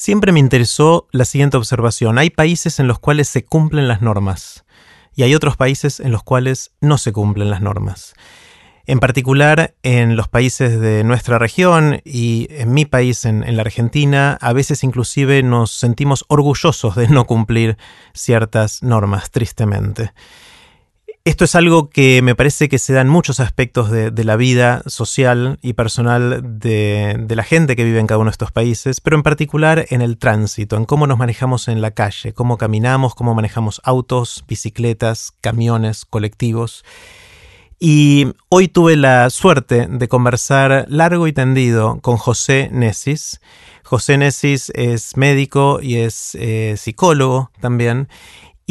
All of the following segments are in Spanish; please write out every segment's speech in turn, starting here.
siempre me interesó la siguiente observación. Hay países en los cuales se cumplen las normas y hay otros países en los cuales no se cumplen las normas. En particular, en los países de nuestra región y en mi país, en, la Argentina, a veces inclusive nos sentimos orgullosos de no cumplir ciertas normas, tristemente. Esto es algo que me parece que se da en muchos aspectos de, la vida social y personal de, la gente que vive en cada uno de estos países, pero en particular en el tránsito, en cómo nos manejamos en la calle, cómo caminamos, cómo manejamos autos, bicicletas, camiones, colectivos. Y hoy tuve la suerte de conversar largo y tendido con José Nesis. José Nesis es médico y es eh, psicólogo también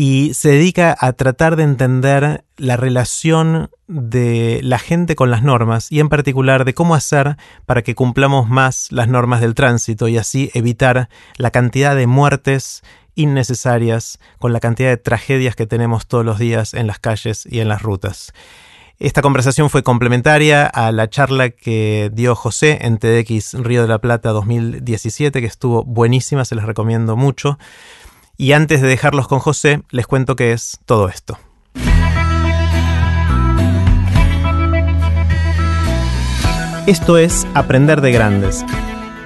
y se dedica a tratar de entender la relación de la gente con las normas y en particular de cómo hacer para que cumplamos más las normas del tránsito y así evitar la cantidad de muertes innecesarias con la cantidad de tragedias que tenemos todos los días en las calles y en las rutas. Esta conversación fue complementaria a la charla que dio José en TDX Río de la Plata 2017, que estuvo buenísima, se les recomiendo mucho. Y antes de dejarlos con José, les cuento qué es todo esto. Esto es Aprender de Grandes,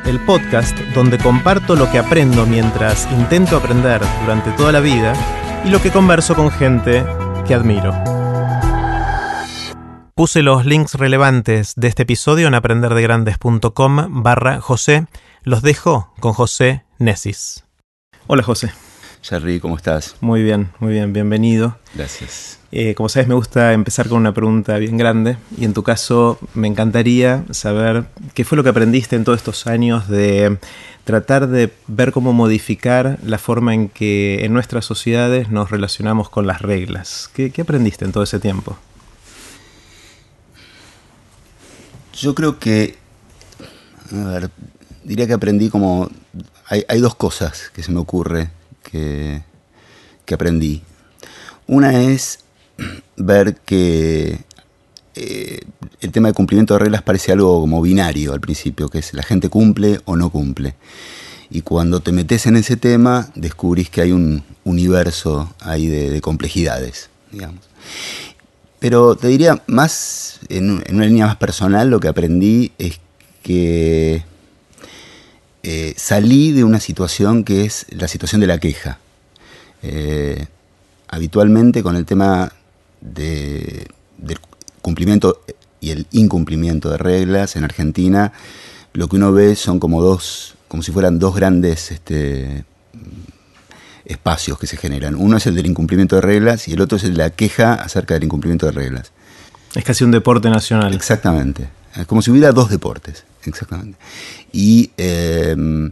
el podcast donde comparto lo que aprendo mientras intento aprender durante toda la vida y lo que converso con gente que admiro. Puse los links relevantes de este episodio en aprenderdegrandes.com barra José. Los dejo con José Nesis. Hola José. Jerry, ¿cómo estás? Muy bien, muy bien, bienvenido. Gracias. Eh, como sabes, me gusta empezar con una pregunta bien grande y en tu caso me encantaría saber qué fue lo que aprendiste en todos estos años de tratar de ver cómo modificar la forma en que en nuestras sociedades nos relacionamos con las reglas. ¿Qué, qué aprendiste en todo ese tiempo? Yo creo que, a ver, diría que aprendí como, hay, hay dos cosas que se me ocurre que, aprendí. Una es ver que eh, el tema de cumplimiento de reglas parece algo como binario al principio, que es la gente cumple o no cumple. Y cuando te metes en ese tema, descubrís que hay un universo ahí de, complejidades, digamos. Pero te diría más, en, una línea más personal, lo que aprendí es que eh, salí de una situación que es la situación de la queja. Eh, habitualmente con el tema del cumplimiento y el incumplimiento de reglas en Argentina, lo que uno ve son como dos, como si fueran dos grandes este, espacios que se generan. Uno es el del incumplimiento de reglas y el otro es el de la queja acerca del incumplimiento de reglas. Es casi un deporte nacional. Exactamente. Es como si hubiera dos deportes, exactamente. Y em,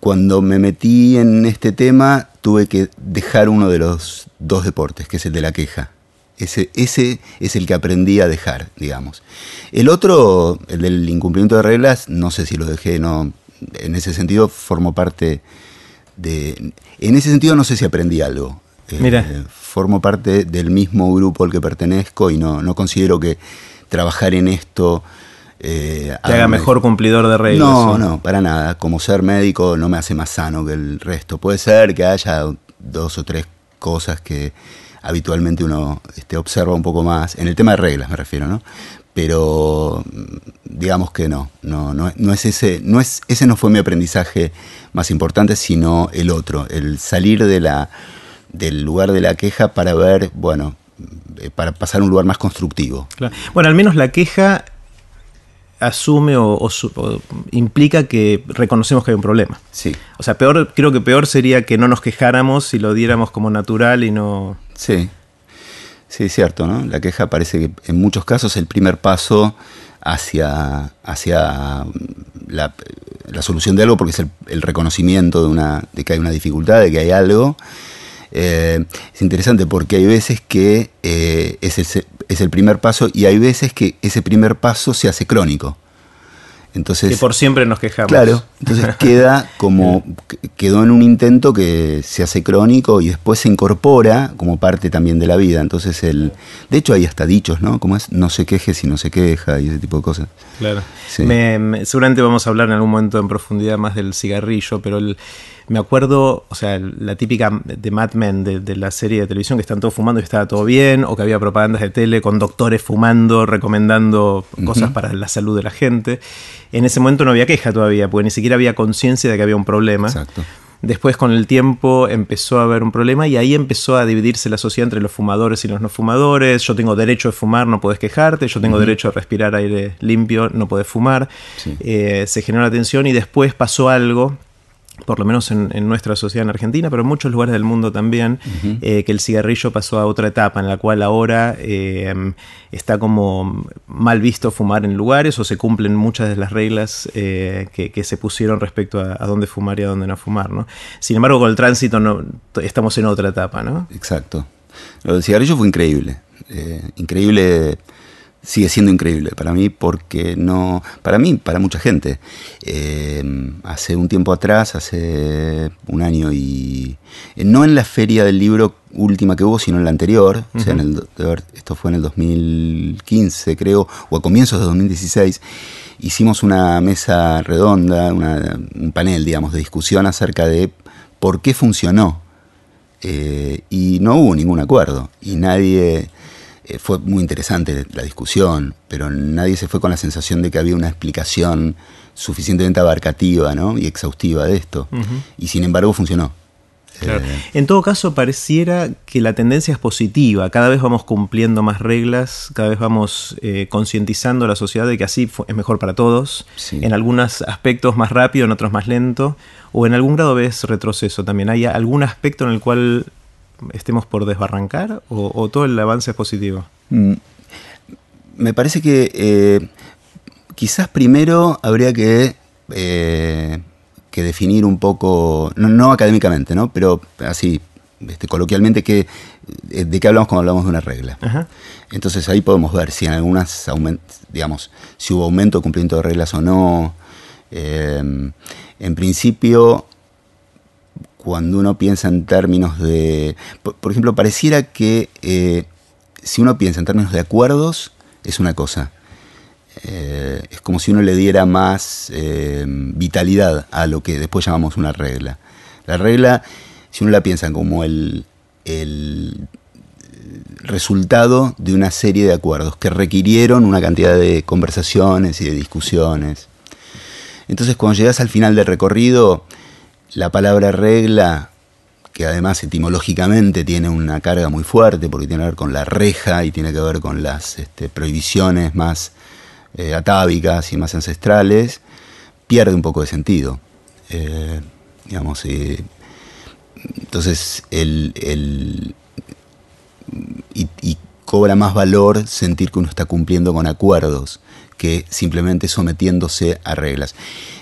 cuando me metí en este tema, tuve que dejar uno de los dos deportes, que es el de la queja. Ese, ese es el que aprendí a dejar, digamos. El otro, el del incumplimiento de reglas, no sé si lo dejé, no. En ese sentido, formo parte de. En ese sentido, no sé si aprendí algo. Mira. Eh, formo parte del mismo grupo al que pertenezco y no, no considero que trabajar en esto... Eh, ¿Te haga mejor cumplidor de reglas? No, no, para nada. Como ser médico no me hace más sano que el resto. Puede ser que haya dos o tres cosas que habitualmente uno este, observa un poco más. En el tema de reglas me refiero, ¿no? Pero mm, digamos que no, no, no, no es ese, no es, ese no fue mi aprendizaje más importante, sino el otro, el salir de la, del lugar de la queja para ver, bueno, eh, para pasar a un lugar más constructivo. Bueno, al menos la queja asume o, implica que reconocemos que hay un problema. Sí. O sea, peor, creo que peor sería que no nos quejáramos si lo diéramos como natural y no. Sí. Sí, es cierto, ¿no? La queja parece que en muchos casos es el primer paso hacia, hacia la, solución de algo, porque es el, el, reconocimiento de, una, de que hay una dificultad, de que hay algo. Eh, es interesante porque hay veces que eh, es, el, es, el, primer paso y hay veces que ese primer paso se hace crónico. Entonces, que por siempre nos quejamos. Claro, entonces queda como, quedó en un intento que se hace crónico y después se incorpora como parte también de la vida. Entonces, el, de hecho hay hasta dichos, ¿no? Como es, no se queje si no se queja y ese tipo de cosas. Claro. seguramente vamos a hablar en algún momento en profundidad más del cigarrillo, pero el, me acuerdo, o sea, la típica de Mad Men, de, la serie de televisión, que están todos fumando y estaba todo bien, o que había propagandas de tele con doctores fumando, recomendando cosas para la salud de la gente. En ese momento no había queja todavía, porque ni siquiera había conciencia de que había un problema. Exacto. Después con el tiempo empezó a haber un problema y ahí empezó a dividirse la sociedad entre los fumadores y los no fumadores. Yo tengo derecho a fumar, no puedes quejarte. Yo tengo derecho a respirar aire limpio, no puedes fumar. Eh, se generó la tensión y después pasó algo por lo menos en, nuestra sociedad en Argentina, pero en muchos lugares del mundo también, eh, que el cigarrillo pasó a otra etapa en la cual ahora eh, está como mal visto fumar en lugares o se cumplen muchas de las reglas eh, que, se pusieron respecto a, dónde fumar y a dónde no fumar. ¿no? Sin embargo, con el tránsito no, estamos en otra etapa. ¿no? Exacto. Lo del cigarrillo fue increíble. increíble sigue siendo increíble para mí porque no, para mí, para mucha gente. Eh, hace un tiempo atrás, hace un año y eh, no en la feria del libro última que hubo, sino en la anterior, o sea, en el, esto fue en el 2015 creo, o a comienzos de 2016, hicimos una mesa redonda, un panel, digamos, de discusión acerca de por qué funcionó. Eh, y no hubo ningún acuerdo y nadie eh, fue muy interesante la discusión, pero nadie se fue con la sensación de que había una explicación suficientemente abarcativa y exhaustiva de esto. Y sin embargo funcionó. Eh, en todo caso, pareciera que la tendencia es positiva. Cada vez vamos cumpliendo más reglas, cada vez vamos eh, concientizando a la sociedad de que así es mejor para todos. En algunos aspectos más rápido, en otros más lento. O en algún grado ves retroceso también. ¿Hay algún aspecto en el cual estemos por desbarrancar o, todo el avance es positivo? Mm, me parece que eh, quizás primero habría que, eh, que definir un poco, no, académicamente, ¿no? pero así este, coloquialmente, que, eh, de qué hablamos cuando hablamos de una regla. Entonces ahí podemos ver si en algunas, digamos, si hubo aumento de cumplimiento de reglas o no. en principio, cuando uno piensa en términos de... Por, ejemplo, pareciera que eh, si uno piensa en términos de acuerdos, es una cosa. Eh, es como si uno le diera más eh, vitalidad a lo que después llamamos una regla. La regla, si uno la piensa como el, el resultado de una serie de acuerdos que requirieron una cantidad de conversaciones y de discusiones. Entonces cuando llegas al final del recorrido, la palabra regla, que además etimológicamente tiene una carga muy fuerte porque tiene que ver con la reja y tiene que ver con las este, prohibiciones más eh, atávicas y más ancestrales, pierde un poco de sentido. Eh, digamos, eh, entonces el, y, y, cobra más valor sentir que uno está cumpliendo con acuerdos que simplemente sometiéndose a reglas.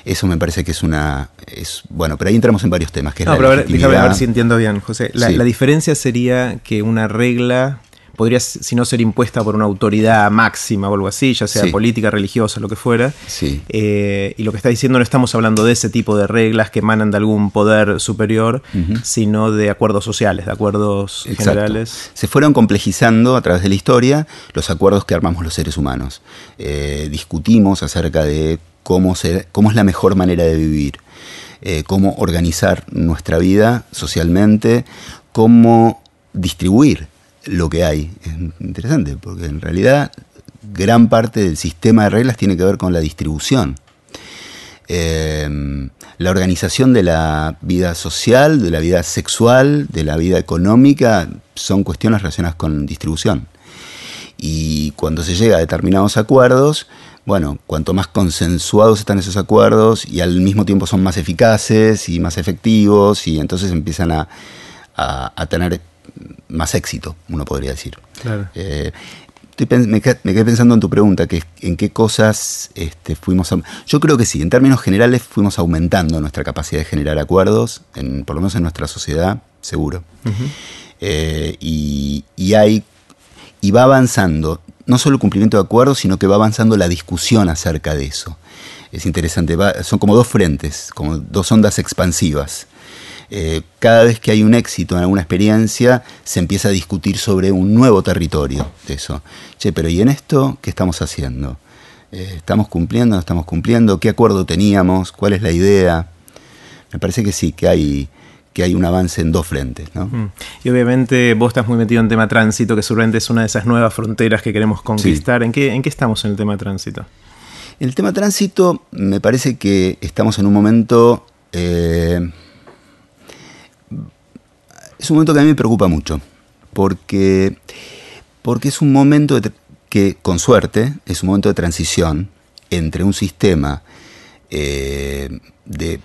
Eso me parece que es una... Es, bueno, pero ahí entramos en varios temas. Que no, pero a ver, déjame ver si entiendo bien, José. La, la diferencia sería que una regla podría, si no, ser impuesta por una autoridad máxima o algo así, ya sea política, religiosa, lo que fuera. Sí. Eh, y lo que está diciendo no estamos hablando de ese tipo de reglas que emanan de algún poder superior, sino de acuerdos sociales, de acuerdos generales. Se fueron complejizando a través de la historia los acuerdos que armamos los seres humanos. Eh, discutimos acerca de cómo, cómo es la mejor manera de vivir. Eh, cómo organizar nuestra vida socialmente, cómo distribuir lo que hay. Es interesante, porque en realidad gran parte del sistema de reglas tiene que ver con la distribución. Em, la organización de la vida social, de la vida sexual, de la vida económica, son cuestiones relacionadas con distribución. Y cuando se llega a determinados acuerdos, bueno, cuanto más consensuados están esos acuerdos y al mismo tiempo son más eficaces y más efectivos y entonces empiezan a, a tener más éxito, uno podría decir. Eh, me, quedé pensando en tu pregunta, que en qué cosas este, fuimos... yo creo que sí, en términos generales fuimos aumentando nuestra capacidad de generar acuerdos, en, por lo menos en nuestra sociedad, seguro. Eh, y, hay... Y va avanzando, no solo el cumplimiento de acuerdos, sino que va avanzando la discusión acerca de eso. Es interesante, son como dos frentes, como dos ondas expansivas. Eh, cada vez que hay un éxito en alguna experiencia, se empieza a discutir sobre un nuevo territorio de eso. Che, pero ¿y en esto qué estamos haciendo? Eh, ¿Estamos cumpliendo? ¿No estamos cumpliendo? ¿Qué acuerdo teníamos? ¿Cuál es la idea? Me parece que sí, que hay, que hay un avance en dos frentes. ¿no? Mm. Y obviamente vos estás muy metido en tema tránsito, que seguramente es una de esas nuevas fronteras que queremos conquistar. ¿En, qué, ¿En qué estamos en el tema tránsito? El tema tránsito me parece que estamos en un momento... Eh, es un momento que a mí me preocupa mucho, porque, porque es un momento que, con suerte, es un momento de transición entre un sistema eh,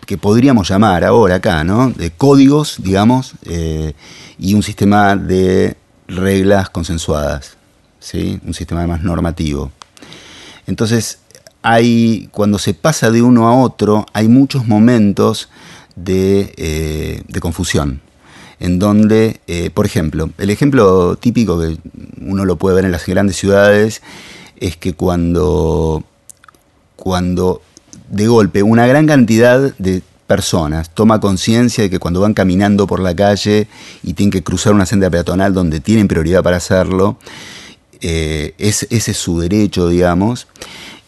que podríamos llamar ahora acá, ¿no? De códigos, digamos, eh, y un sistema de reglas consensuadas, ¿sí? Un sistema más normativo. Entonces, hay, cuando se pasa de uno a otro, hay muchos momentos de, eh, de confusión en donde, eh, por ejemplo, el ejemplo típico que uno lo puede ver en las grandes ciudades es que cuando, cuando de golpe una gran cantidad de personas toma conciencia de que cuando van caminando por la calle y tienen que cruzar una senda peatonal donde tienen prioridad para hacerlo, eh, ese es su derecho, digamos,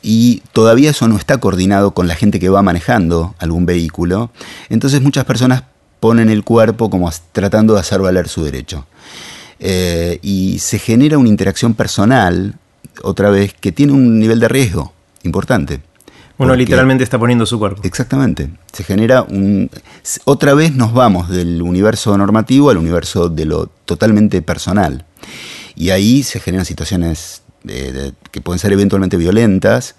y todavía eso no está coordinado con la gente que va manejando algún vehículo, entonces muchas personas ponen el cuerpo como tratando de hacer valer su derecho. Eh, y se genera una interacción personal, otra vez, que tiene un nivel de riesgo importante. Uno literalmente está poniendo su cuerpo. Exactamente. Se genera un... Otra vez nos vamos del universo normativo al universo de lo totalmente personal. Y ahí se generan situaciones eh, que pueden ser eventualmente violentas.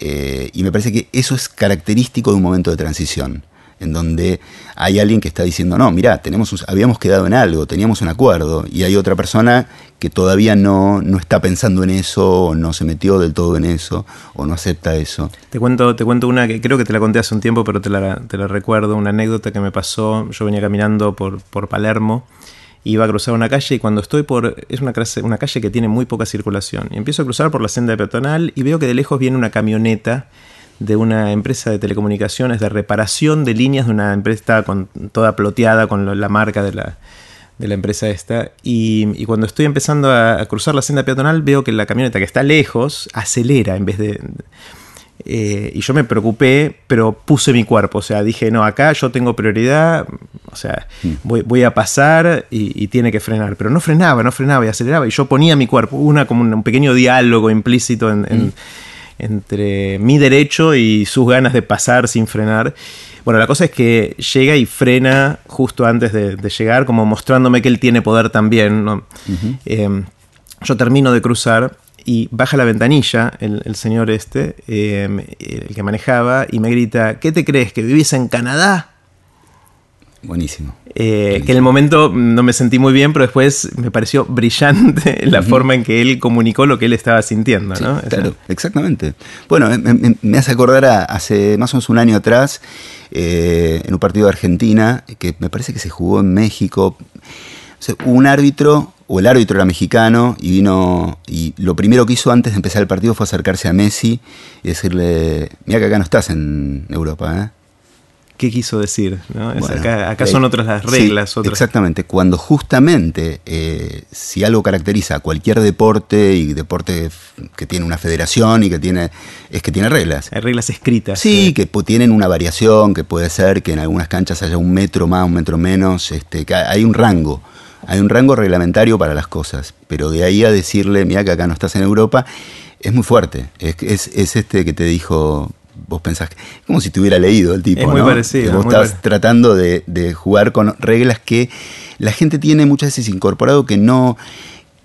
Eh, y me parece que eso es característico de un momento de transición en donde hay alguien que está diciendo, no, mira, tenemos habíamos quedado en algo, teníamos un acuerdo, y hay otra persona que todavía no, no está pensando en eso, o no se metió del todo en eso, o no acepta eso. Te cuento, te cuento una que creo que te la conté hace un tiempo, pero te la, te la recuerdo, una anécdota que me pasó, yo venía caminando por, por Palermo, iba a cruzar una calle y cuando estoy por... es una, una calle que tiene muy poca circulación, y empiezo a cruzar por la senda peatonal y veo que de lejos viene una camioneta de una empresa de telecomunicaciones de reparación de líneas de una empresa con, toda ploteada con la marca de la, de la empresa esta. Y, cuando estoy empezando a, cruzar la senda peatonal veo que la camioneta que está lejos acelera en vez de... Eh, y yo me preocupé, pero puse mi cuerpo, o sea, dije, no, acá yo tengo prioridad, o sea, mm. voy, a pasar y, tiene que frenar, pero no frenaba, no frenaba y aceleraba, y yo ponía mi cuerpo, una como un, pequeño diálogo implícito en, mm entre mi derecho y sus ganas de pasar sin frenar. Bueno, la cosa es que llega y frena justo antes de, llegar, como mostrándome que él tiene poder también. Em, yo termino de cruzar y baja la ventanilla el, señor este, em, el que manejaba, y me grita, ¿qué te crees? ¿Que vivís en Canadá? Buenísimo. Eh, que en el momento no me sentí muy bien, pero después me pareció brillante la forma en que él comunicó lo que él estaba sintiendo. ¿no? Claro, exactamente. Bueno, me, hace acordar a, hace más o menos un año atrás, eh, en un partido de Argentina, que me parece que se jugó en México. un árbitro, o el árbitro era mexicano, y vino, y lo primero que hizo antes de empezar el partido fue acercarse a Messi y decirle, mira que acá no estás en Europa, ¿eh? Qué quiso decir. acá, son otras las reglas. Exactamente, cuando justamente eh, si algo caracteriza a cualquier deporte y deporte que tiene una federación y que tiene, es que tiene reglas. Hay reglas escritas. Sí, que tienen una variación, que puede ser que en algunas canchas haya un metro más, un metro menos, este, que hay un rango. Hay un rango reglamentario para las cosas, pero de ahí a decirle, mira que acá no estás en Europa, es muy fuerte. Es, es, es este que te dijo vos pensás, como si te hubiera leído el tipo, es muy Parecido, vos estás tratando de, jugar con reglas que la gente tiene muchas veces incorporado que no,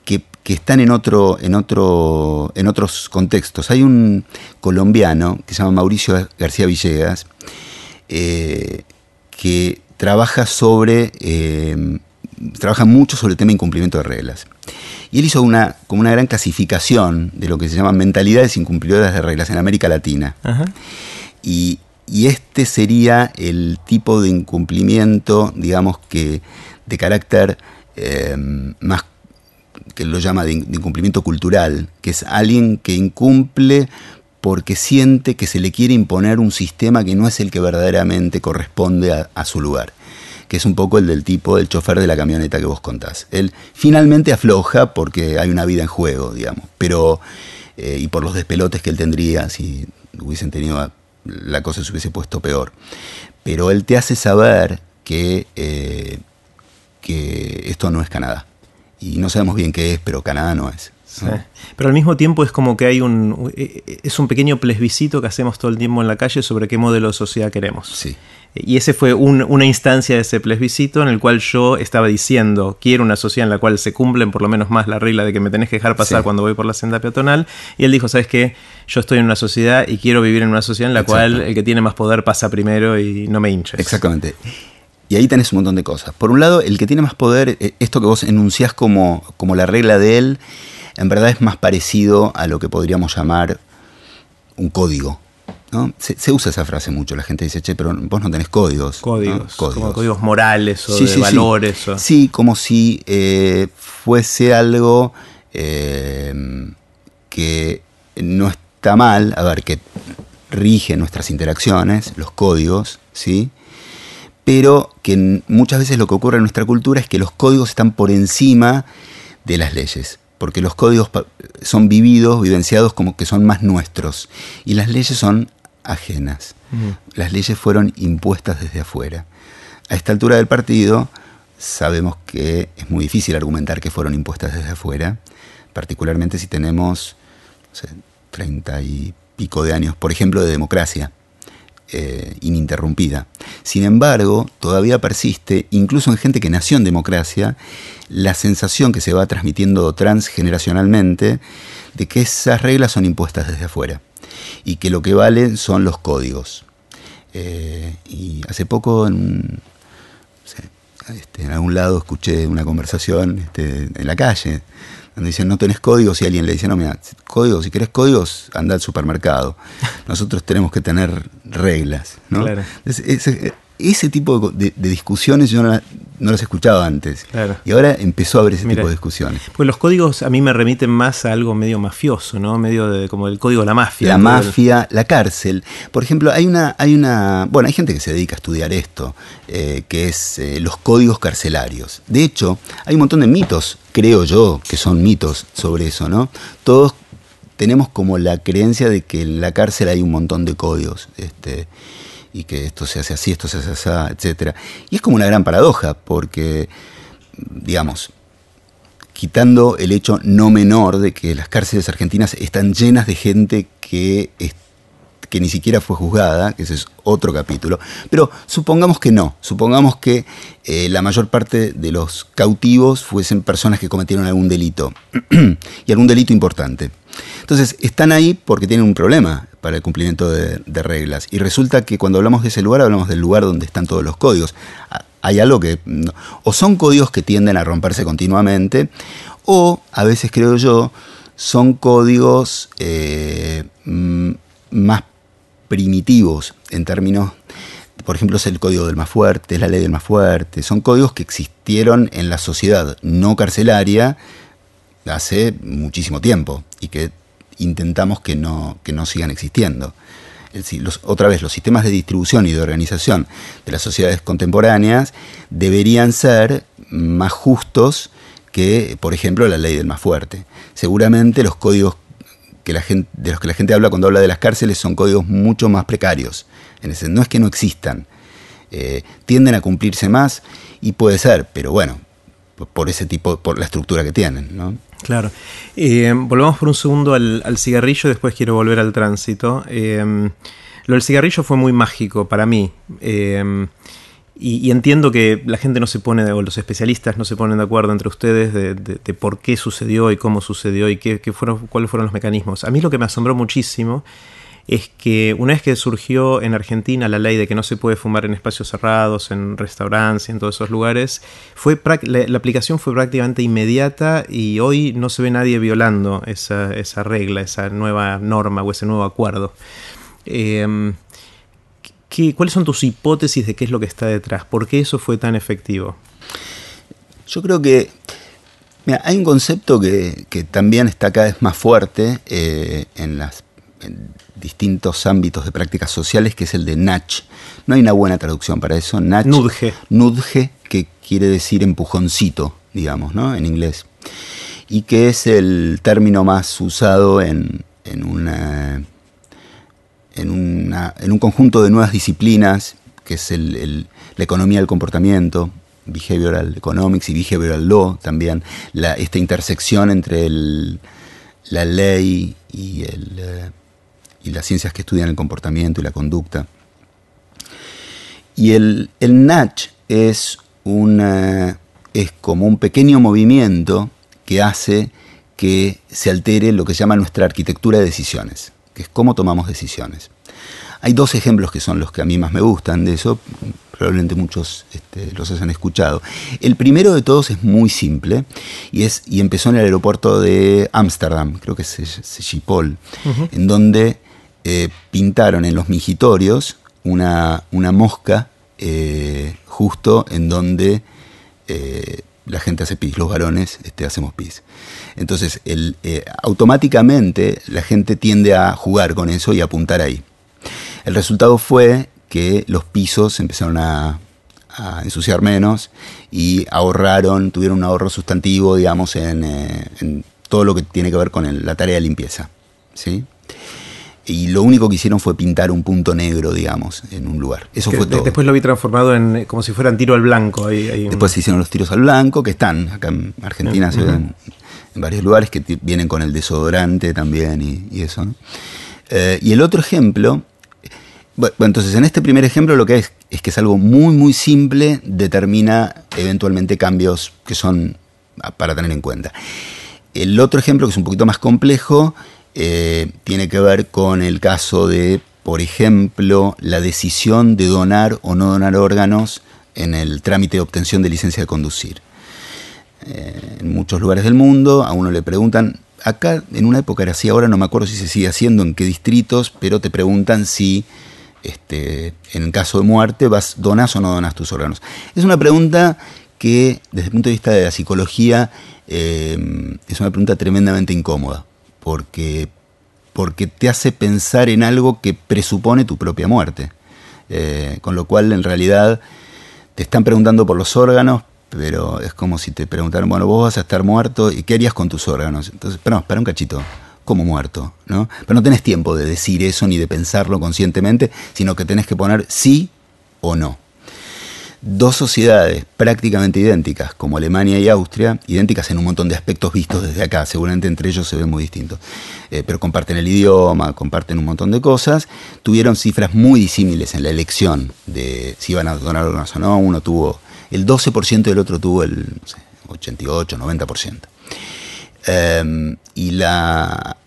que, están en otro, en otro, en otros contextos. Hay un colombiano que se llama Mauricio García Villegas, eh, que trabaja sobre, eh, trabaja mucho sobre el tema de incumplimiento de reglas. Y él hizo una, como una gran clasificación de lo que se llama mentalidades incumplidoras de reglas en América Latina. Y, este sería el tipo de incumplimiento, digamos que de carácter eh, más que lo llama de, incumplimiento cultural, que es alguien que incumple porque siente que se le quiere imponer un sistema que no es el que verdaderamente corresponde a, su lugar, que es un poco el del tipo del chofer de la camioneta que vos contás. Él finalmente afloja porque hay una vida en juego, digamos, pero eh, y por los despelotes que él tendría si hubiesen tenido la cosa se hubiese puesto peor. Pero él te hace saber que, eh, que esto no es Canadá. Y no sabemos bien qué es, pero Canadá no es. Pero al mismo tiempo es como que hay un. Es un pequeño plebiscito que hacemos todo el tiempo en la calle sobre qué modelo de sociedad queremos. Sí. Y ese fue una instancia de ese plebiscito en el cual yo estaba diciendo, quiero una sociedad en la cual se cumplen por lo menos más la regla de que me tenés que dejar pasar cuando voy por la senda peatonal. Y él dijo, ¿sabes qué? Yo estoy en una sociedad y quiero vivir en una sociedad en la cual el que tiene más poder pasa primero y no me hinches. Exactamente. Y ahí tenés un montón de cosas. Por un lado, el que tiene más poder, eh, esto que vos enunciás como, como la regla de él, en verdad es más parecido a lo que podríamos llamar un código. ¿No? Se, usa esa frase mucho, la gente dice, che, pero vos no tenés códigos. Códigos, como códigos morales o de valores. Sí. sí, como si eh, fuese algo eh, que no está mal, a ver, que rige nuestras interacciones, los códigos, ¿sí? Pero que muchas veces lo que ocurre en nuestra cultura es que los códigos están por encima de las leyes porque los códigos son vividos, vivenciados como que son más nuestros, y las leyes son ajenas. Las leyes fueron impuestas desde afuera. A esta altura del partido sabemos que es muy difícil argumentar que fueron impuestas desde afuera, particularmente si tenemos treinta y pico de años, por ejemplo, de democracia. Eh, ininterrumpida. Sin embargo, todavía persiste, incluso en gente que nació en democracia, la sensación que se va transmitiendo transgeneracionalmente de que esas reglas son impuestas desde afuera y que lo que vale son los códigos. Eh, y hace poco en, este, en algún lado escuché una conversación este, en la calle donde dicen no tenés códigos y alguien le dice no mira códigos si querés códigos anda al supermercado nosotros tenemos que tener reglas ¿no? Claro ese tipo de, discusiones yo no, las escuchaba antes. Y ahora empezó a haber ese tipo de discusiones. Pues los códigos a mí me remiten más a algo medio mafioso, ¿no? Medio de, como el código de la mafia. La mafia, la cárcel. Por ejemplo, hay una, hay una. Bueno, hay gente que se dedica a estudiar esto, eh, que es eh, los códigos carcelarios. De hecho, hay un montón de mitos, creo yo, que son mitos sobre eso, ¿no? Todos tenemos como la creencia de que en la cárcel hay un montón de códigos. Este, y que esto se hace así, esto se hace así, etc. Y es como una gran paradoja, porque, digamos, quitando el hecho no menor de que las cárceles argentinas están llenas de gente que, que ni siquiera fue juzgada, que ese es otro capítulo, pero supongamos que no, supongamos que eh, la mayor parte de los cautivos fuesen personas que cometieron algún delito, y algún delito importante. Entonces, están ahí porque tienen un problema para el cumplimiento de, reglas. Y resulta que cuando hablamos de ese lugar, hablamos del lugar donde están todos los códigos. Hay algo que... o son códigos que tienden a romperse continuamente, o a veces creo yo, son códigos eh, más primitivos en términos por ejemplo, es el código del más fuerte, es la ley del más fuerte. Son códigos que existieron en la sociedad no carcelaria hace muchísimo tiempo y que intentamos que no, que no sigan existiendo. otra vez, los sistemas de distribución y de organización de las sociedades contemporáneas deberían ser más justos que, por ejemplo, la ley del más fuerte. Seguramente los códigos que la gente, de los que la gente habla cuando habla de las cárceles son códigos mucho más precarios. En ese, no es que no existan, eh, tienden a cumplirse más y puede ser, pero bueno, por ese tipo, por la estructura que tienen, ¿no? Claro. Eh, volvamos por un segundo al, cigarrillo, después quiero volver al tránsito. Eh, lo del cigarrillo fue muy mágico para mí. Eh, y, entiendo que la gente no se pone, o los especialistas no se ponen de acuerdo entre ustedes de, por qué sucedió y cómo sucedió y qué, fueron, cuáles fueron los mecanismos. A mí lo que me asombró muchísimo es que una vez que surgió en Argentina la ley de que no se puede fumar en espacios cerrados, en restaurantes y en todos esos lugares, fue la, aplicación fue prácticamente inmediata y hoy no se ve nadie violando esa, regla, esa nueva norma o ese nuevo acuerdo. Em, ¿Cuáles son tus hipótesis de qué es lo que está detrás? ¿Por qué eso fue tan efectivo? Yo creo que Mira, hay un concepto que, también está cada vez más fuerte eh, en, las, distintos ámbitos de prácticas sociales, que es el de Natch. No hay una buena traducción para eso. Natch, nudge. Nudge, que quiere decir empujoncito, digamos, ¿no? En inglés. Y que es el término más usado en, en, una, en, una, en un conjunto de nuevas disciplinas, que es el, la economía del comportamiento, behavioral economics y behavioral law también, la, esta intersección entre la ley y, el, eh, y, las ciencias que estudian el comportamiento y la conducta. Y el, el Natch es, una, es como un pequeño movimiento que hace que se altere lo que se llama nuestra arquitectura de decisiones, que es cómo tomamos decisiones. Hay dos ejemplos que son los que a mí más me gustan de eso, probablemente muchos este, los hayan escuchado. El primero de todos es muy simple y, es, y empezó en el aeropuerto de Ámsterdam, creo que es Schiphol, en donde eh, pintaron en los mingitorios una, una mosca eh, justo en donde eh, la gente hace pis, los varones este, hacemos pis. Entonces, automáticamente la gente tiende a jugar con eso y a apuntar ahí. El resultado fue que los pisos empezaron a, ensuciar menos y ahorraron, tuvieron un ahorro sustantivo, digamos, en, todo lo que tiene que ver con la tarea de limpieza. ¿sí? Y lo único que hicieron fue pintar un punto negro, digamos, en un lugar. Eso fue todo. Después lo vi transformado en eh, como si fueran tiro al blanco. Después se hicieron los tiros al blanco, que están acá en Argentina, se ven en varios lugares que vienen con el desodorante también y, eso. Eh, y el otro ejemplo bueno, entonces en este primer ejemplo lo que es es que es algo muy muy simple, determina eventualmente cambios que son para tener en cuenta. El otro ejemplo que es un poquito más complejo eh, tiene que ver con el caso de, por ejemplo, la decisión de donar o no donar órganos en el trámite de obtención de licencia de conducir. Eh, en muchos lugares del mundo a uno le preguntan, acá en una época era así, ahora no me acuerdo si se sigue haciendo, en qué distritos, pero te preguntan si este, en caso de muerte, vas, ¿donas o no donas tus órganos? Es una pregunta que, desde el punto de vista de la psicología, eh, es una pregunta tremendamente incómoda, porque, porque te hace pensar en algo que presupone tu propia muerte. Eh, con lo cual, en realidad, te están preguntando por los órganos, pero es como si te preguntaran, bueno, vos vas a estar muerto, ¿y qué harías con tus órganos? Entonces, pero no, espera un cachito como muerto, ¿no? Pero no tenés tiempo de decir eso ni de pensarlo conscientemente, sino que tenés que poner sí o no. Dos sociedades prácticamente idénticas, como Alemania y Austria, idénticas en un montón de aspectos vistos desde acá, seguramente entre ellos se ven muy distintos, eh, pero comparten el idioma, comparten un montón de cosas, tuvieron cifras muy disímiles en la elección de si iban a donar o no, uno tuvo el 12% y el otro tuvo el 88, 90%. Em, y la,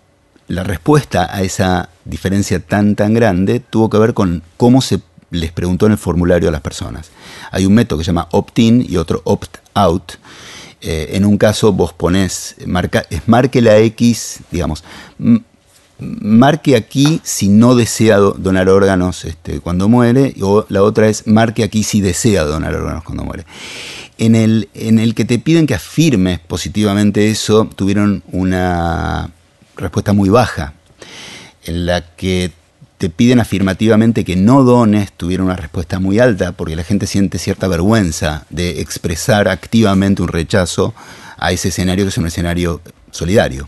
respuesta a esa diferencia tan tan grande tuvo que ver con cómo se les preguntó en el formulario a las personas. Hay un método que se llama opt-in y otro opt-out. Eh, en un caso vos ponés, marca, es marque la X, digamos, marque aquí si no desea donar órganos este, cuando muere, o la otra es marque aquí si desea donar órganos cuando muere en el, en el que te piden que afirmes positivamente eso, tuvieron una respuesta muy baja. En la que te piden afirmativamente que no dones, tuvieron una respuesta muy alta, porque la gente siente cierta vergüenza de expresar activamente un rechazo a ese escenario que es un escenario solidario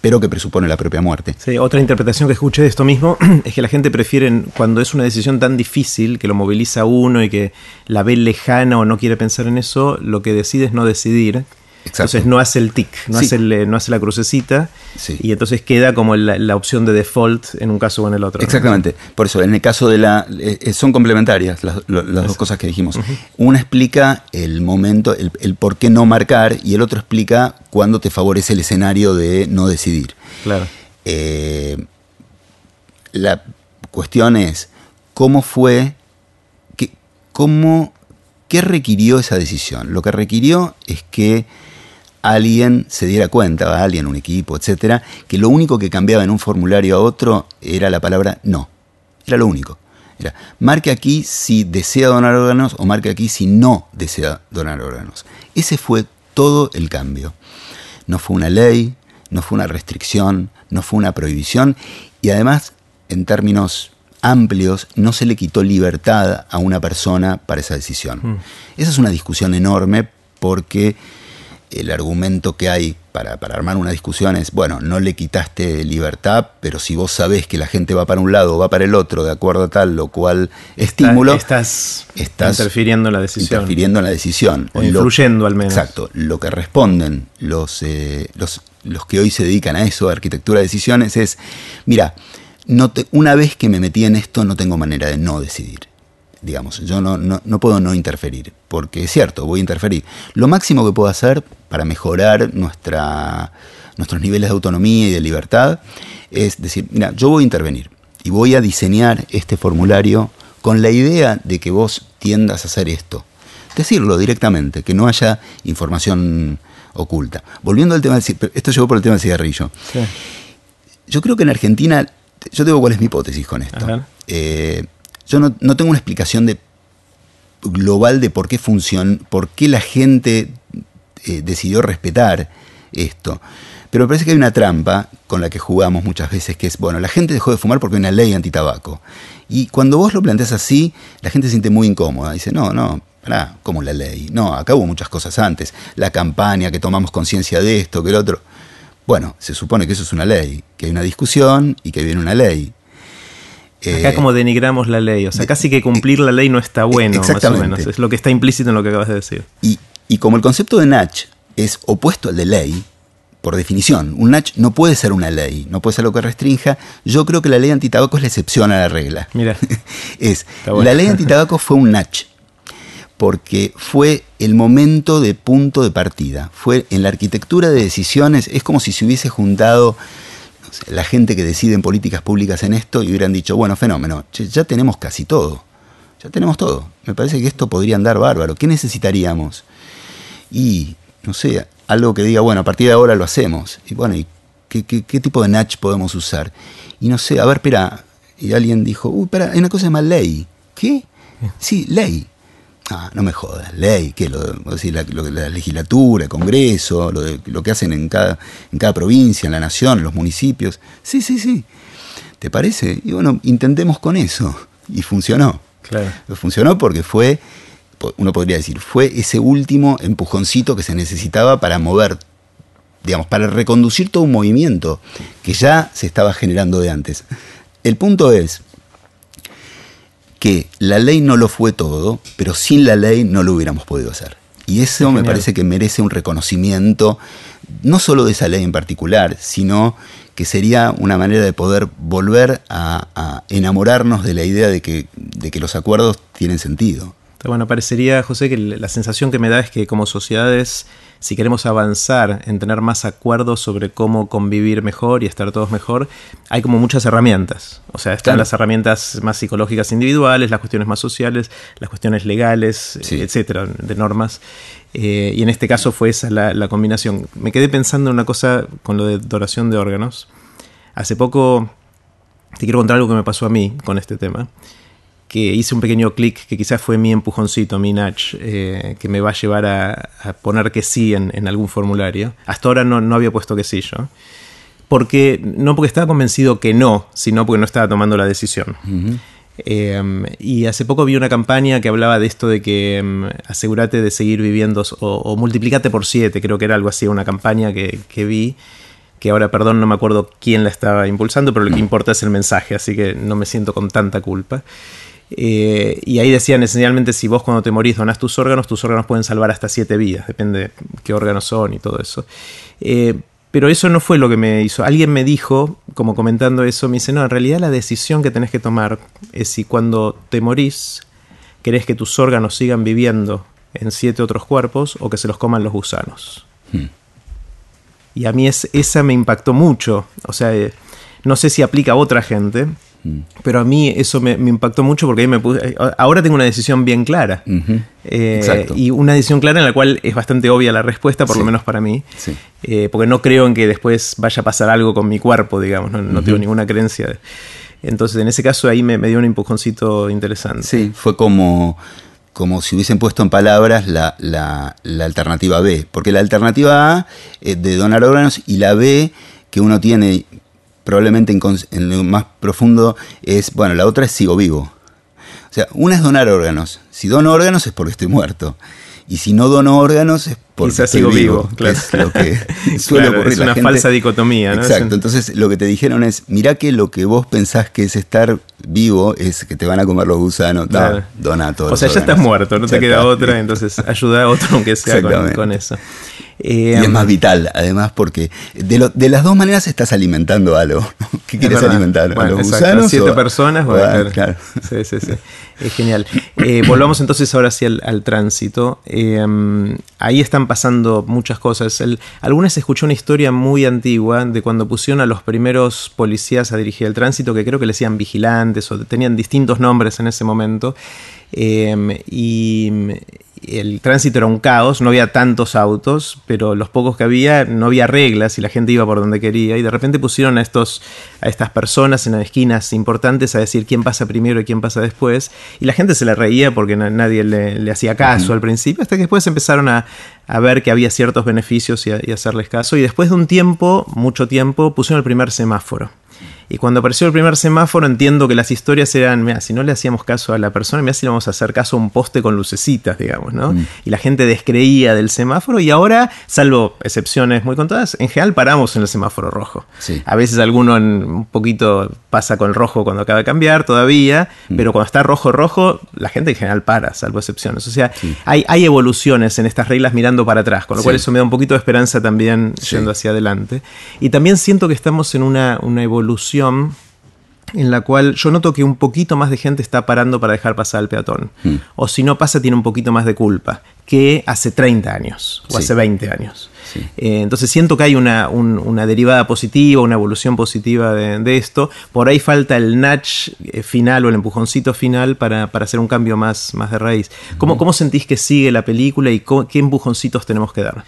pero que presupone la propia muerte. Sí, otra interpretación que escuché de esto mismo es que la gente prefiere, cuando es una decisión tan difícil, que lo moviliza uno y que la ve lejana o no quiere pensar en eso, lo que decide es no decidir entonces no hace el tic, no, hace, no hace la crucecita y entonces queda como la, opción de default en un caso o en el otro. Exactamente. Por eso, en el caso de la... Eh, eh, son complementarias las, dos cosas que dijimos. Una explica el momento, el, por qué no marcar y el otro explica cuándo te favorece el escenario de no decidir. Claro. Eh, la cuestión es, ¿cómo fue... Qué, cómo, ¿Qué requirió esa decisión? Lo que requirió es que alguien se diera cuenta, alguien, un equipo, etcétera, que lo único que cambiaba en un formulario a otro era la palabra no. Era lo único. Era, marque aquí si desea donar órganos o marque aquí si no desea donar órganos. Ese fue todo el cambio. No fue una ley, no fue una restricción, no fue una prohibición y además, en términos amplios, no se le quitó libertad a una persona para esa decisión. Mm. Esa es una discusión enorme porque el argumento que hay para, armar una discusión es, bueno, no le quitaste libertad, pero si vos sabés que la gente va para un lado o va para el otro de acuerdo a tal o cual estímulo, estás, interfiriendo en la decisión. Interfiriendo en la decisión. O influyendo al menos. Exacto. Lo que responden los, eh, los, los que hoy se dedican a eso, a arquitectura de decisiones, es, mira, no una vez que me metí en esto no tengo manera de no decidir digamos, yo no, no, puedo no interferir, porque es cierto, voy a interferir. Lo máximo que puedo hacer para mejorar nuestra, nuestros niveles de autonomía y de libertad es decir, mira, yo voy a intervenir y voy a diseñar este formulario con la idea de que vos tiendas a hacer esto. Decirlo directamente, que no haya información oculta. Volviendo al tema del esto llegó por el tema del cigarrillo. Yo creo que en Argentina, yo digo cuál es mi hipótesis con esto. Yo no, tengo una explicación global de por qué funciona, por qué la gente eh, decidió respetar esto. Pero me parece que hay una trampa con la que jugamos muchas veces, que es, bueno, la gente dejó de fumar porque hay una ley antitabaco. Y cuando vos lo planteas así, la gente se siente muy incómoda. Dice, no, no, pará, como la ley. No, acá hubo muchas cosas antes. La campaña, que tomamos conciencia de esto, que el otro. Bueno, se supone que eso es una ley, que hay una discusión y que viene una ley. Acá eh, como denigramos la ley, o sea, casi que cumplir la ley no está bueno, más o menos. Es lo que está implícito en lo que acabas de decir. Y, como el concepto de Natch es opuesto al de ley, por definición, un Natch no puede ser una ley, no puede ser lo que restrinja. Yo creo que la ley antitabaco es la excepción a la regla. Mira. es, la ley antitabaco fue un Natch, porque fue el momento de punto de partida. Fue en la arquitectura de decisiones, es como si se hubiese juntado la gente que decide en políticas públicas en esto y hubieran dicho, bueno, fenómeno, ya tenemos casi todo, ya tenemos todo. Me parece que esto podría andar bárbaro. ¿Qué necesitaríamos? Y, no sé, algo que diga, bueno, a partir de ahora lo hacemos. Y bueno, ¿y qué, tipo de natch podemos usar? Y no sé, a ver, espera. Y alguien dijo, uy, espera, hay una cosa llamada ley. ¿Qué? Sí, ley. Ah, no me jodas, ley, que lo, la, la, legislatura, el Congreso, lo, lo que hacen en cada, en cada provincia, en la nación, en los municipios. Sí, sí, sí. ¿Te parece? Y bueno, intentemos con eso. Y funcionó. Claro. Funcionó porque fue, uno podría decir, fue ese último empujoncito que se necesitaba para mover, digamos, para reconducir todo un movimiento que ya se estaba generando de antes. El punto es, que la ley no lo fue todo, pero sin la ley no lo hubiéramos podido hacer. Y eso me parece que merece un reconocimiento, no solo de esa ley en particular, sino que sería una manera de poder volver a, enamorarnos de la idea de que, de que los acuerdos tienen sentido. Bueno, parecería, José, que la sensación que me da es que como sociedades si queremos avanzar en tener más acuerdos sobre cómo convivir mejor y estar todos mejor, hay como muchas herramientas. O sea, están las herramientas más psicológicas individuales, las cuestiones más sociales, las cuestiones legales, etcétera, de normas. Eh, y en este caso fue esa la, la combinación. Me quedé pensando en una cosa con lo de donación de órganos. Hace poco te quiero contar algo que me pasó a mí con este tema que hice un pequeño clic que quizás fue mi empujoncito, mi nudge, eh, que me va a llevar a, poner que sí en, algún formulario. Hasta ahora no, había puesto que sí yo. Porque, no porque estaba convencido que no, sino porque no estaba tomando la decisión. Em, y hace poco vi una campaña que hablaba de esto de que em, asegúrate de seguir viviendo o, multiplicate por siete, creo que era algo así, una campaña que, que vi que ahora, perdón, no me acuerdo quién la estaba impulsando, pero lo que mm. importa es el mensaje, así que no me siento con tanta culpa. Eh, y ahí decían esencialmente si vos cuando te morís donás tus órganos, tus órganos pueden salvar hasta siete vidas, depende qué órganos son y todo eso. Eh, pero eso no fue lo que me hizo. Alguien me dijo, como comentando eso, me dice, no, en realidad la decisión que tenés que tomar es si cuando te morís querés que tus órganos sigan viviendo en siete otros cuerpos o que se los coman los gusanos. Hmm. Y a mí es, esa me impactó mucho. O sea, eh, no sé si aplica a otra gente. Pero a mí eso me, impactó mucho porque ahí me puse, ahora tengo una decisión bien clara. Eh, y una decisión clara en la cual es bastante obvia la respuesta, por lo menos para mí. Eh, porque no creo en que después vaya a pasar algo con mi cuerpo, digamos. No, tengo ninguna creencia. Entonces, en ese caso, ahí me, dio un empujoncito interesante. Sí, fue como como si hubiesen puesto en palabras la, la, la alternativa B. Porque la alternativa A es de donar órganos y la B que uno tiene probablemente en, lo más profundo es, bueno, la otra es sigo vivo. O sea, una es donar órganos. Si dono órganos es porque estoy muerto. Y si no dono órganos es porque Quizás estoy sigo vivo, vivo, claro. es lo que suele Claro, ocurrir. es La una gente- falsa dicotomía, ¿no? Exacto. Entonces lo que te dijeron es, mirá que lo que vos pensás que es estar vivo es que te van a comer los gusanos. No, Claro. dona todos O sea, ya estás muerto, no Ya te queda está. otra, entonces ayuda a otro aunque sea con eso. Y Eh, es más vital, además, porque de, lo- de las dos maneras estás alimentando algo. ¿Qué Es quieres verdad. alimentar? ¿A Bueno, los exacto, gusanos? siete o- personas. bueno, a- claro. claro. Sí, sí, sí. Es genial. Eh, volvamos entonces ahora sí al, al tránsito. Eh, ahí están pasando muchas cosas. El, algunas escuché una historia muy antigua de cuando pusieron a los primeros policías a dirigir el tránsito, que creo que le decían vigilantes o tenían distintos nombres en ese momento. Eh, y el tránsito era un caos, no había tantos autos, pero los pocos que había no había reglas y la gente iba por donde quería. Y de repente pusieron a estos a estas personas en las esquinas importantes a decir quién pasa primero y quién pasa después. Y la gente se le reía porque na- nadie le, le hacía caso al principio hasta que después empezaron a, a ver que había ciertos beneficios y, a- y hacerles caso. Y después de un tiempo, mucho tiempo, pusieron el primer semáforo. Y cuando apareció el primer semáforo, entiendo que las historias eran, mira, si no le hacíamos caso a la persona, mira si le vamos a hacer caso a un poste con lucecitas, digamos, ¿no? Y la gente descreía del semáforo y ahora, salvo excepciones muy contadas, en general paramos en el semáforo rojo. Sí. A veces alguno en un poquito pasa con el rojo cuando acaba de cambiar todavía, pero cuando está rojo, rojo, la gente en general para, salvo excepciones. O sea, hay, hay evoluciones en estas reglas mirando para atrás, con lo Sí. cual eso me da un poquito de esperanza también yendo hacia adelante. Y también siento que estamos en una, una evolución en la cual yo noto que un poquito más de gente está parando para dejar pasar al peatón. Mm. O si no pasa, tiene un poquito más de culpa que hace 30 años o Sí. hace 20 años. Sí. Eh, entonces siento que hay una, un- una derivada positiva, una evolución positiva de, de esto. Por ahí falta el nudge eh, final o el empujoncito final para, para hacer un cambio más, más de raíz. ¿Cómo, ¿Cómo sentís que sigue la película y cómo- qué empujoncitos tenemos que dar?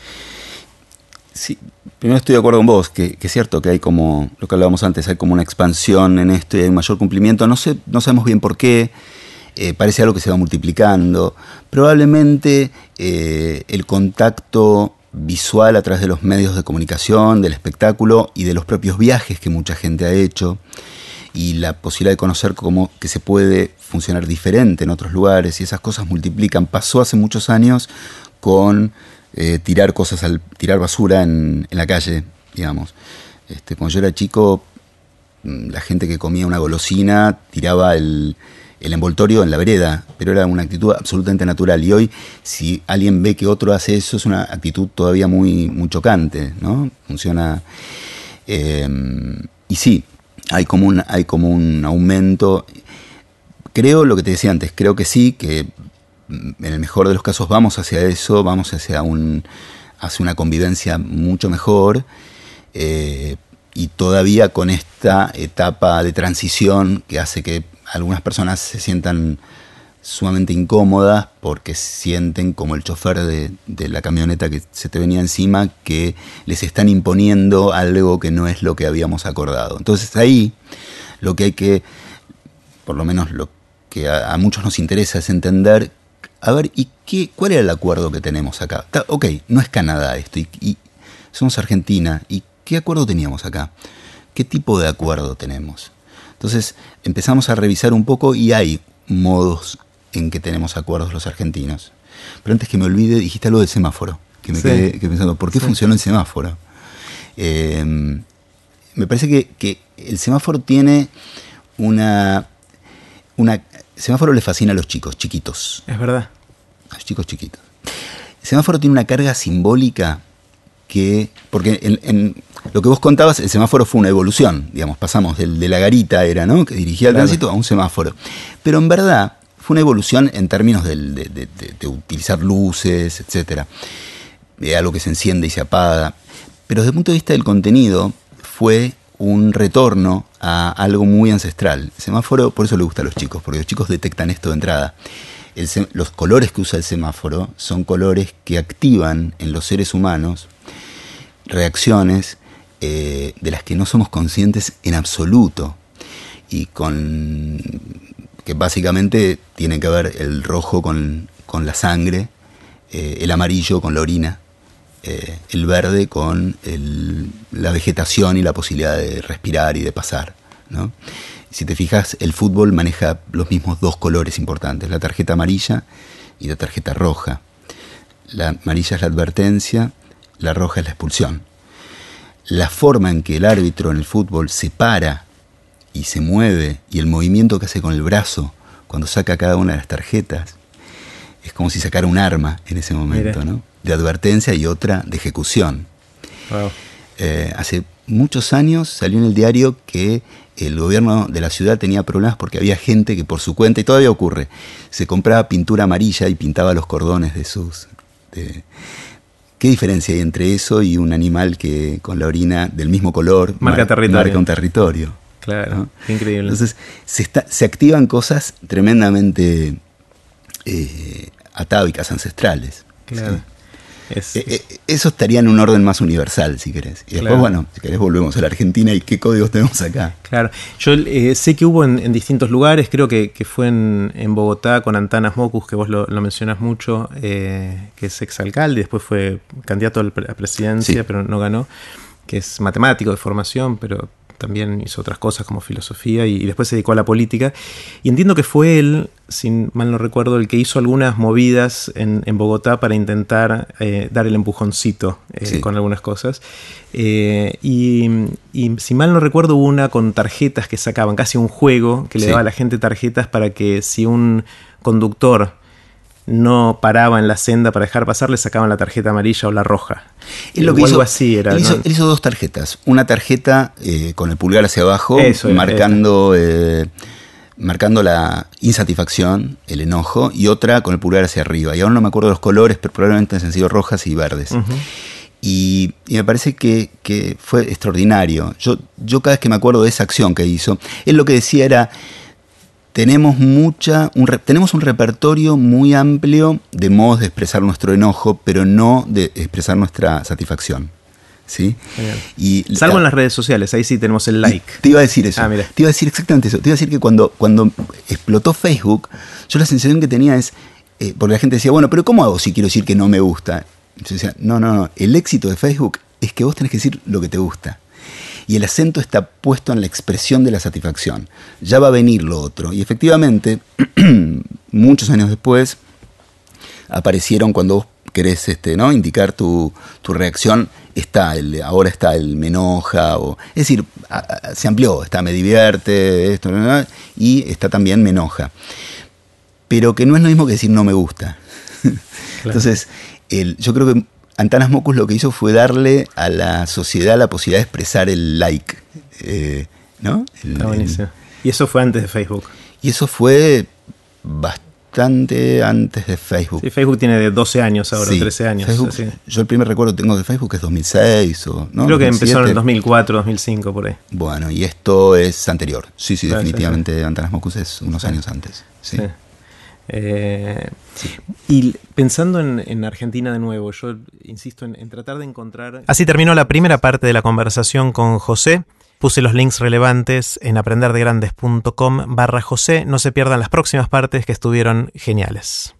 Sí, primero estoy de acuerdo con vos, que, es cierto que hay como, lo que hablábamos antes, hay como una expansión en esto y hay un mayor cumplimiento. No, sé, no sabemos bien por qué, eh, parece algo que se va multiplicando. Probablemente eh, el contacto visual a través de los medios de comunicación, del espectáculo y de los propios viajes que mucha gente ha hecho y la posibilidad de conocer cómo que se puede funcionar diferente en otros lugares y esas cosas multiplican. Pasó hace muchos años con eh, tirar cosas al tirar basura en, la calle, digamos. Este, cuando yo era chico, mm, la gente que comía una golosina tiraba el, el envoltorio en la vereda, pero era una actitud absolutamente natural. Y hoy, si alguien ve que otro hace eso, es una actitud todavía muy, muy chocante, ¿no? Funciona. eh, y sí, hay como, un, hay como un aumento. Creo lo que te decía antes, creo que sí, que en el mejor de los casos vamos hacia eso, vamos hacia, un, hacia una convivencia mucho mejor. eh, y todavía con esta etapa de transición que hace que algunas personas se sientan sumamente incómodas porque sienten como el chofer de, de la camioneta que se te venía encima que les están imponiendo algo que no es lo que habíamos acordado. Entonces ahí lo que hay que, por lo menos lo que a, a muchos nos interesa es entender, a ver, ¿y qué, cuál era el acuerdo que tenemos acá? Ta- ok, no es Canadá esto, y, y somos Argentina, ¿y qué acuerdo teníamos acá? ¿Qué tipo de acuerdo tenemos? Entonces empezamos a revisar un poco y hay modos en que tenemos acuerdos los argentinos. Pero antes que me olvide, dijiste algo del semáforo, que me Sí. quedé que pensando, ¿por qué Sí. funcionó el semáforo? Eh, me parece que, que el semáforo tiene una, una... Semáforo le fascina a los chicos, chiquitos, Es verdad. a los chicos chiquitos. El semáforo tiene una carga simbólica que, porque en, en lo que vos contabas, el semáforo fue una evolución, digamos, pasamos del, de la garita, era, ¿no? Que dirigía el Claro. tránsito a un semáforo. Pero en verdad fue una evolución en términos del- de, de- de- de utilizar luces, etcétera, de algo que se enciende y se apaga. Pero desde el punto de vista del contenido, fue un retorno a algo muy ancestral. El semáforo, por eso le gusta a los chicos, porque los chicos detectan esto de entrada. Los colores que usa el semáforo son colores que activan en los seres humanos reacciones eh, de las que no somos conscientes en absoluto y con que básicamente tiene que ver el rojo con, con la sangre, eh, el amarillo con la orina, eh, el verde con la vegetación y la posibilidad de respirar y de pasar. Si te fijas, el fútbol maneja los mismos dos colores importantes, la tarjeta amarilla y la tarjeta roja. La amarilla es la advertencia, la roja es la expulsión. La forma en que el árbitro en el fútbol se para y se mueve y el movimiento que hace con el brazo cuando saca cada una de las tarjetas es como si sacara un arma en ese momento, ¿no? De advertencia y otra de ejecución. Eh, hace muchos años salió en el diario que el gobierno de la ciudad tenía problemas porque había gente que por su cuenta, y todavía ocurre, se compraba pintura amarilla y pintaba los cordones de sus... ¿Qué diferencia hay entre eso y un animal que con la orina del mismo color marca, territorio. un territorio? Claro, increíble. Entonces se, se activan cosas tremendamente eh, atávicas, ancestrales. Claro. Eh, eh, eso estaría en un orden más universal, si querés. Y después, bueno, si querés volvemos a la Argentina y qué códigos tenemos acá. Claro, yo eh, sé que hubo en, distintos lugares, creo que, fue en, Bogotá con Antanas Mocus, que vos lo, mencionas mucho, que es exalcalde, después fue candidato a la presidencia, pero no ganó, que es matemático de formación, pero también hizo otras cosas como filosofía y, después se dedicó a la política. Y entiendo que fue él, sin mal no recuerdo, el que hizo algunas movidas en, Bogotá para intentar eh, dar el empujoncito eh, con algunas cosas. Eh, y, si mal no recuerdo, hubo una con tarjetas que sacaban, casi un juego que le daba a la gente tarjetas para que si un conductor no paraba en la senda para dejar pasar, le sacaban la tarjeta amarilla o la roja. lo que hizo, así era. Él hizo, dos tarjetas. Una tarjeta eh, con el pulgar hacia abajo, marcando, eh, marcando la insatisfacción, el enojo, y otra con el pulgar hacia arriba. Y ahora no me acuerdo los colores, pero probablemente han sido rojas y verdes. y, me parece que, fue extraordinario. Yo, yo cada vez que me acuerdo de esa acción que hizo, él lo que decía era tenemos mucha un tenemos un repertorio muy amplio de modos de expresar nuestro enojo, pero no de expresar nuestra satisfacción. ¿Sí? Y, Salvo en las redes sociales, ahí sí tenemos el like. Te iba a decir eso. Ah, te iba a decir exactamente eso. Te iba a decir que cuando, cuando explotó Facebook, yo la sensación que tenía es, eh, porque la gente decía, bueno, pero ¿cómo hago si quiero decir que no me gusta? Yo decía, no, no, no, el éxito de Facebook es que vos tenés que decir lo que te gusta y el acento está puesto en la expresión de la satisfacción. Ya va a venir lo otro. Y efectivamente, muchos años después, aparecieron cuando vos querés este, ¿no? indicar tu, reacción, está el, ahora está el me enoja, o, es decir, se amplió, está me divierte, esto, y está también me enoja. Pero que no es lo mismo que decir no me gusta. Entonces, el, yo creo que Antanas Mocus lo que hizo fue darle a la sociedad la posibilidad de expresar el like. Eh, ¿No? y eso fue antes de Facebook. Y eso fue bastante antes de Facebook. Sí, Facebook tiene de 12 años ahora, 13 años. Yo el primer recuerdo que tengo de Facebook es 2006 o... ¿no? Creo que empezó en 2004, 2005, por ahí. Bueno, y esto es anterior. Sí, sí, definitivamente Antanas Mocus es unos años antes. sí. Eh, y pensando en, Argentina de nuevo, yo insisto en, tratar de encontrar... Así terminó la primera parte de la conversación con José. Puse los links relevantes en aprenderdegrandes.com barra José. No se pierdan las próximas partes que estuvieron geniales.